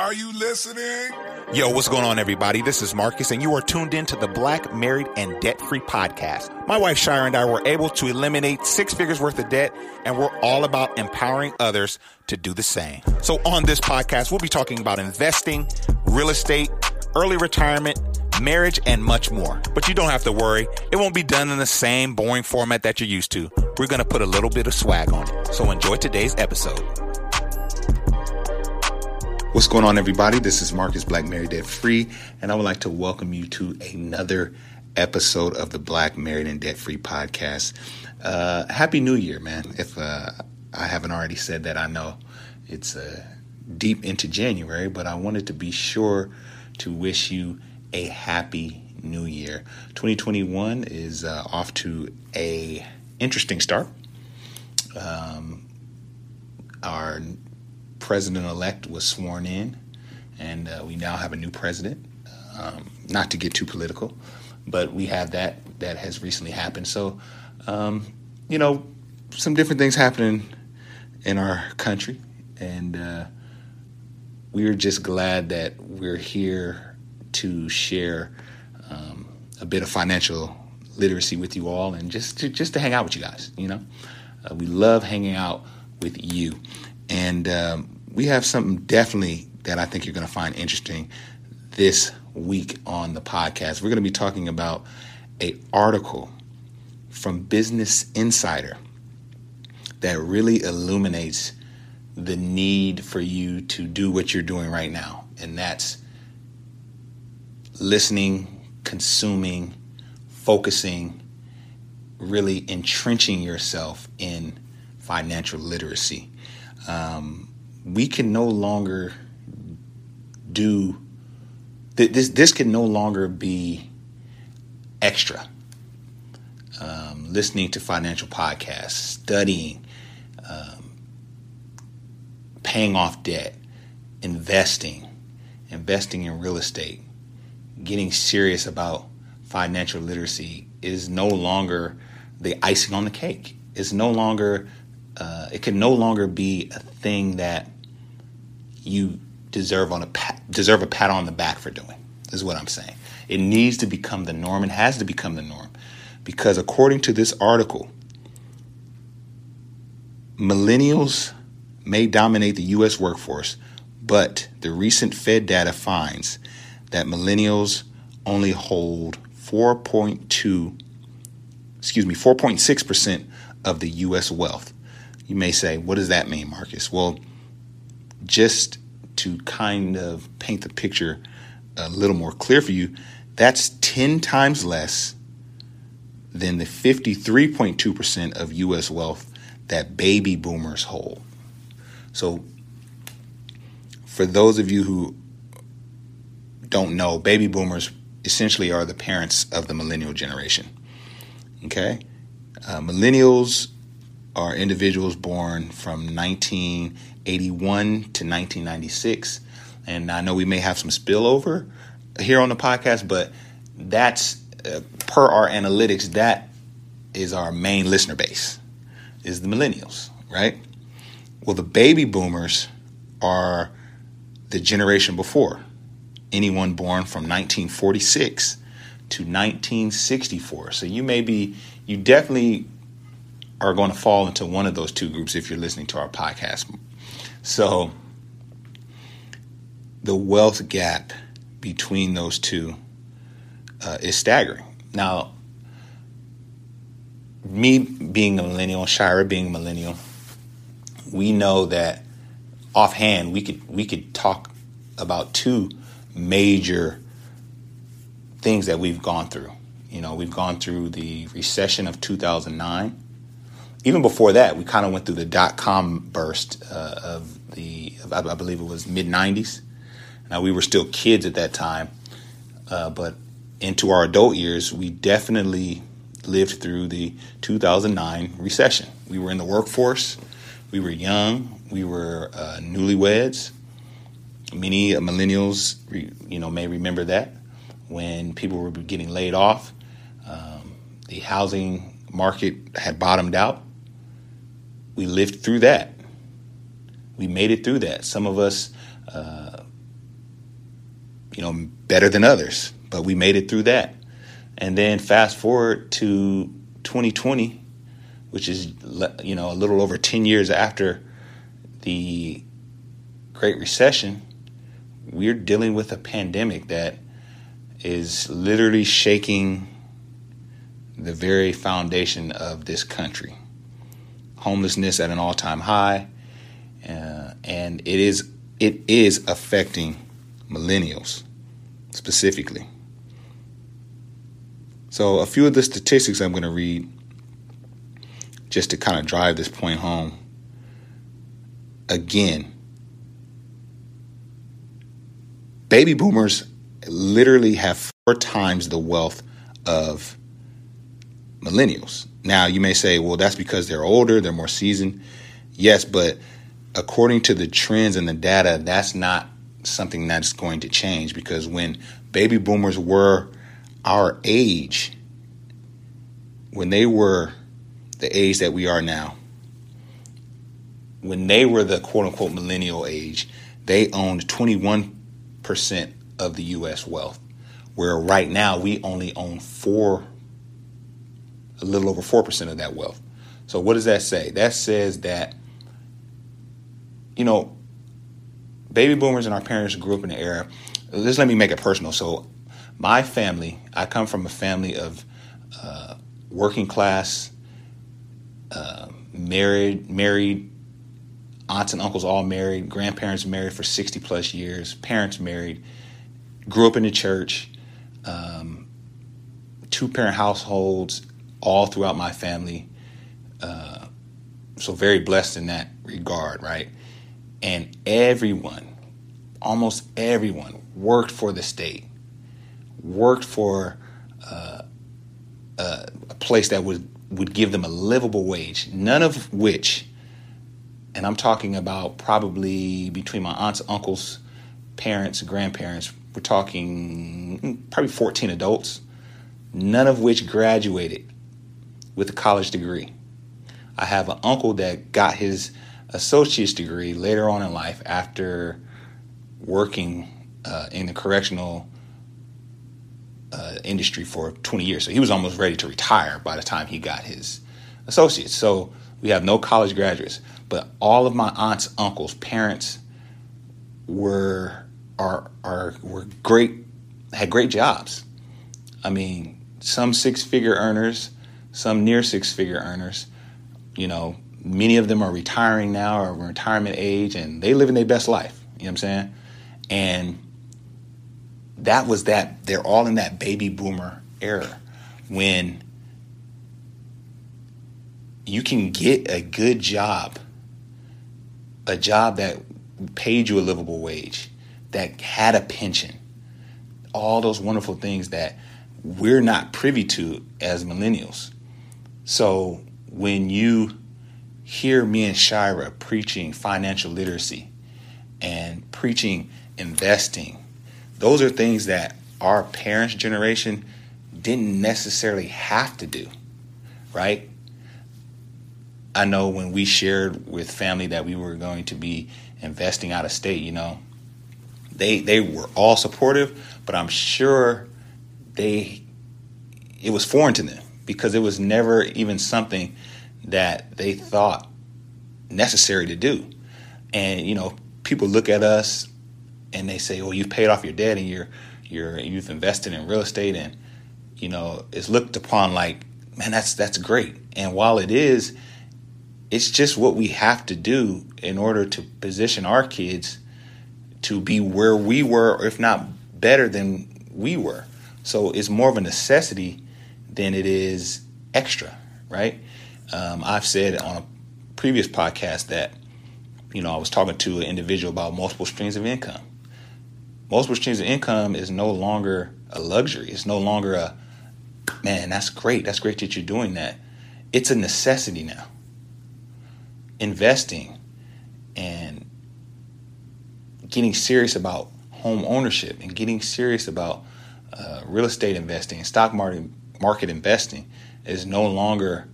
Are you listening? Yo, what's going on, everybody? This is Marcus, and you are tuned in to the Black Married and Debt Free podcast. My wife Shira and I were able to eliminate six figures worth of debt, and we're all about empowering others to do the same. So, on this podcast, we'll be talking about investing, real estate, early retirement, marriage, and much more. But you don't have to worry, it won't be done in the same boring format that you're used to. We're going to put a little bit of swag on it. So, enjoy today's episode. What's going on, everybody? This is Marcus Black Married Debt Free, and I would like to welcome you to another episode of the Black Married and Debt Free podcast. Uh, Happy New Year, man. If uh, I haven't already said that, I know it's uh, deep into January, but I wanted to be sure to wish you a happy new year. 2021 is uh, off to a interesting start. Um, our president elect was sworn in, and uh, we now have a new president. Um, not to get too political, but we have that that has recently happened. So, um, you know, some different things happening in our country, and uh, we're just glad that we're here to share um, a bit of financial literacy with you all, and just to, just to hang out with you guys. You know, uh, we love hanging out with you. And um, we have something definitely that I think you're going to find interesting this week on the podcast. We're going to be talking about a article from Business Insider that really illuminates the need for you to do what you're doing right now, and that's listening, consuming, focusing, really entrenching yourself in financial literacy. Um, we can no longer do th- this. This can no longer be extra. Um, listening to financial podcasts, studying, um, paying off debt, investing, investing in real estate, getting serious about financial literacy is no longer the icing on the cake. It's no longer uh, it can no longer be a thing that you deserve on a pat, deserve a pat on the back for doing. Is what I'm saying. It needs to become the norm and has to become the norm because according to this article, millennials may dominate the U.S. workforce, but the recent Fed data finds that millennials only hold 4.2, excuse me, 4.6 percent of the U.S. wealth. You may say, what does that mean, Marcus? Well, just to kind of paint the picture a little more clear for you, that's 10 times less than the 53.2% of U.S. wealth that baby boomers hold. So, for those of you who don't know, baby boomers essentially are the parents of the millennial generation. Okay? Uh, millennials are individuals born from 1981 to 1996. And I know we may have some spillover here on the podcast, but that's uh, per our analytics, that is our main listener base, is the millennials, right? Well, the baby boomers are the generation before. Anyone born from 1946 to 1964. So you may be, you definitely are going to fall into one of those two groups if you're listening to our podcast. So, the wealth gap between those two uh, is staggering. Now, me being a millennial, Shira being a millennial, we know that offhand we could we could talk about two major things that we've gone through. You know, we've gone through the recession of 2009 even before that, we kind of went through the dot com burst uh, of the, I, believe it was mid 90s. Now we were still kids at that time, uh, but into our adult years, we definitely lived through the 2009 recession. We were in the workforce, we were young, we were uh, newlyweds. Many millennials, you know, may remember that when people were getting laid off. Um, the housing market had bottomed out. We lived through that. We made it through that. Some of us, uh, you know, better than others, but we made it through that. And then fast forward to 2020, which is you know a little over 10 years after the Great Recession, we're dealing with a pandemic that is literally shaking the very foundation of this country. Homelessness at an all-time high, uh, and it is it is affecting millennials specifically. So, a few of the statistics I'm going to read just to kind of drive this point home. Again, baby boomers literally have four times the wealth of millennials. Now, you may say, well, that's because they're older, they're more seasoned. Yes, but according to the trends and the data, that's not something that's going to change because when baby boomers were our age, when they were the age that we are now, when they were the quote unquote millennial age, they owned 21% of the U.S. wealth, where right now we only own four, a little over 4% of that wealth. So, what does that say? That says that, you know, baby boomers and our parents grew up in the era. Just let me make it personal. So, my family, I come from a family of uh, working class, uh, married, married, aunts and uncles all married, grandparents married for 60 plus years, parents married, grew up in the church, um, two parent households all throughout my family. Uh, so very blessed in that regard, right? And everyone, almost everyone, worked for the state worked for uh, uh, a place that would would give them a livable wage. None of which, and I'm talking about probably between my aunts, uncles, parents, grandparents. We're talking probably 14 adults. None of which graduated with a college degree. I have an uncle that got his associate's degree later on in life after working uh, in the correctional uh, industry for 20 years. So he was almost ready to retire by the time he got his associates. So we have no college graduates, but all of my aunts, uncles, parents were are are were great had great jobs. I mean, some six figure earners, some near six figure earners. You know, many of them are retiring now or retirement age and they living their best life. You know what I'm saying? And that was that they're all in that baby boomer era when you can get a good job, a job that paid you a livable wage, that had a pension, all those wonderful things that we're not privy to as millennials. So when you hear me and Shira preaching financial literacy and preaching investing those are things that our parents' generation didn't necessarily have to do, right? I know when we shared with family that we were going to be investing out of state, you know, they they were all supportive, but I'm sure they it was foreign to them because it was never even something that they thought necessary to do. And you know, people look at us and they say, "Well, you've paid off your debt and you're you're you've invested in real estate and you know it's looked upon like, man, that's that's great." And while it is, it's just what we have to do in order to position our kids to be where we were, or if not better than we were. So it's more of a necessity than it is extra, right? Um, I've said on a previous podcast that you know I was talking to an individual about multiple streams of income multiple streams of income is no longer a luxury. It's no longer a man, that's great. That's great that you're doing that. It's a necessity now. Investing and getting serious about home ownership and getting serious about uh, real estate investing stock market market investing is no longer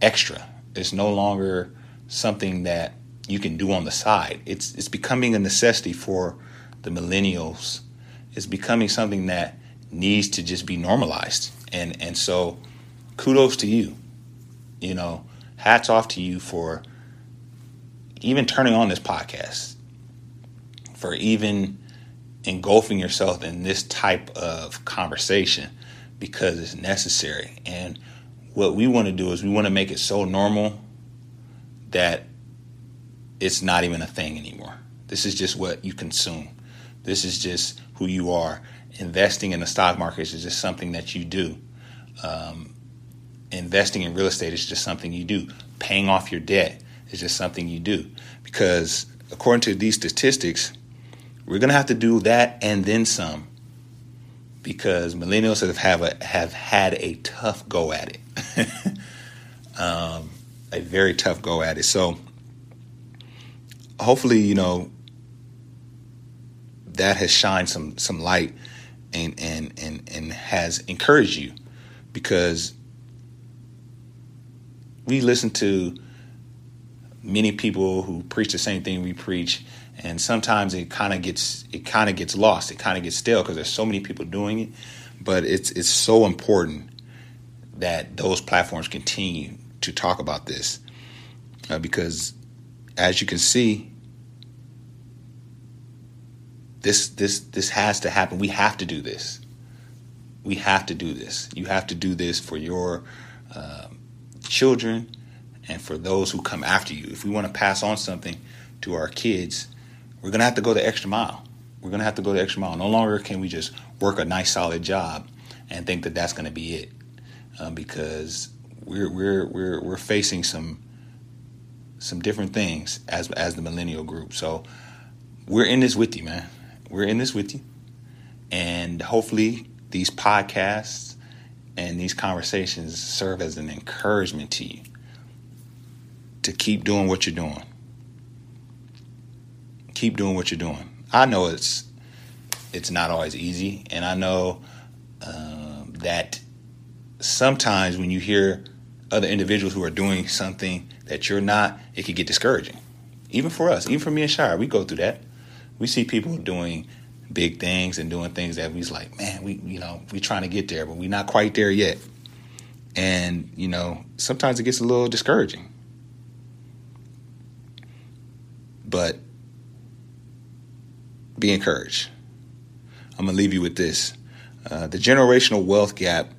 extra. It's no longer something that you can do on the side. It's it's becoming a necessity for the millennials. It's becoming something that needs to just be normalized. And and so kudos to you. You know, hats off to you for even turning on this podcast. For even engulfing yourself in this type of conversation because it's necessary. And what we want to do is we want to make it so normal that it's not even a thing anymore. This is just what you consume. This is just who you are. Investing in the stock market is just something that you do. Um, investing in real estate is just something you do. Paying off your debt is just something you do. Because according to these statistics, we're going to have to do that and then some because millennials have have, a, have had a tough go at it, um, a very tough go at it. So hopefully, you know, that has shined some some light and and and and has encouraged you because we listen to many people who preach the same thing we preach and sometimes it kind of gets it kind of gets lost. It kind of gets stale because there's so many people doing it. But it's it's so important that those platforms continue to talk about this uh, because as you can see this this this has to happen. We have to do this. We have to do this. You have to do this for your uh, children and for those who come after you. If we want to pass on something to our kids we're going to have to go the extra mile. We're going to have to go the extra mile. No longer can we just work a nice, solid job and think that that's going to be it, um, because we're we're we're we're facing some some different things as as the millennial group. So we're in this with you, man. We're in this with you, and hopefully these podcasts and these conversations serve as an encouragement to you to keep doing what you're doing keep doing what you're doing. I know it's it's not always easy, and I know um, that sometimes when you hear other individuals who are doing something that you're not, it could get discouraging. Even for us, even for me and Shira, we go through that. We see people doing big things and doing things that we's like, man, we you know we trying to get there, but we're not quite there yet. And you know, sometimes it gets a little discouraging. But be encouraged. I'm gonna leave you with this: uh, the generational wealth gap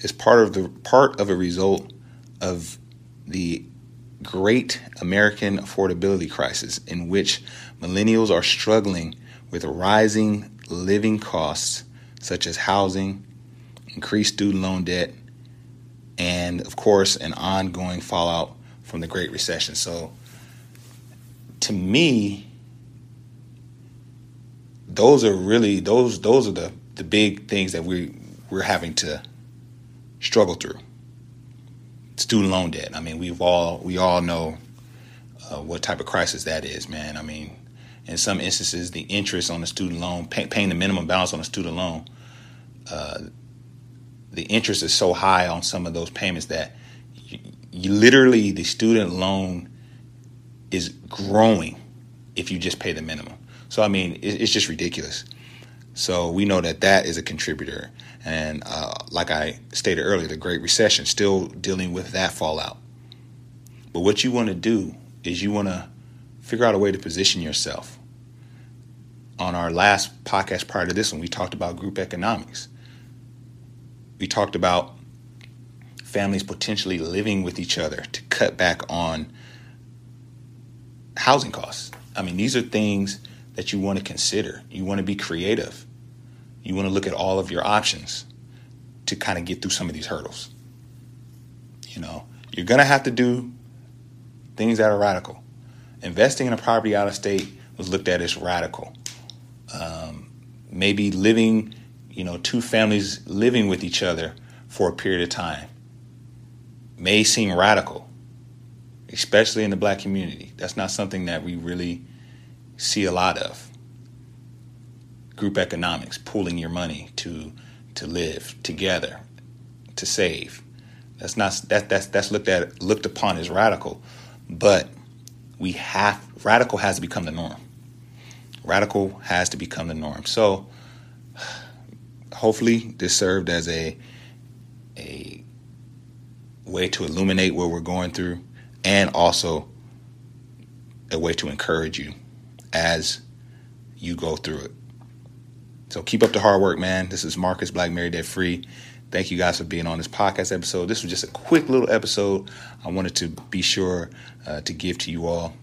is part of the part of a result of the great American affordability crisis, in which millennials are struggling with rising living costs such as housing, increased student loan debt, and of course, an ongoing fallout from the Great Recession. So, to me, those are really those those are the the big things that we we're having to struggle through. Student loan debt. I mean, we've all we all know uh, what type of crisis that is, man. I mean, in some instances, the interest on the student loan, pay, paying the minimum balance on a student loan, uh, the interest is so high on some of those payments that you, you literally the student loan is growing if you just pay the minimum. So I mean, it's just ridiculous. So we know that that is a contributor, and uh, like I stated earlier, the Great Recession still dealing with that fallout. But what you want to do is you want to figure out a way to position yourself. On our last podcast prior to this one, we talked about group economics. We talked about families potentially living with each other to cut back on housing costs. I mean, these are things that you want to consider. You want to be creative. You want to look at all of your options to kind of get through some of these hurdles. You know, you're going to have to do things that are radical. Investing in a property out of state was looked at as radical. um, maybe living, you know, two families living with each other for a period of time may seem radical, especially in the black community. That's not something that we really see a lot of. Group economics, pooling your money to to live together, to save. That's not that that's that's looked at looked upon as radical, but we have radical has to become the norm. Radical has to become the norm. So hopefully this served as a a way to illuminate what we're going through and also a way to encourage you as you go through it. So keep up the hard work, man. This is Marcus Black Married Debt Free. Thank you guys for being on this podcast episode. This was just a quick little episode I wanted to be sure uh, to give to you all.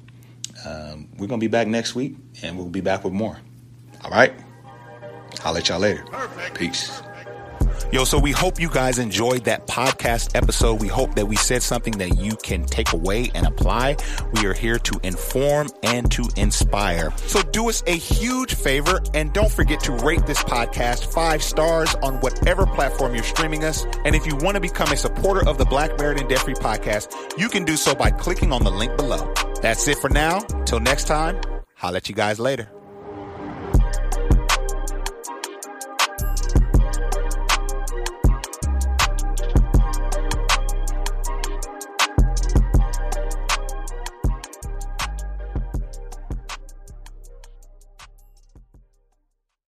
Um, we're going to be back next week and we'll be back with more. All right? I'll let y'all later. Perfect. Peace. Yo, so we hope you guys enjoyed that podcast episode. We hope that we said something that you can take away and apply. We are here to inform and to inspire. So do us a huge favor and don't forget to rate this podcast five stars on whatever platform you're streaming us. And if you want to become a supporter of the Black Married and Debt Free podcast, you can do so by clicking on the link below. That's it for now. Till next time, I'll let you guys later.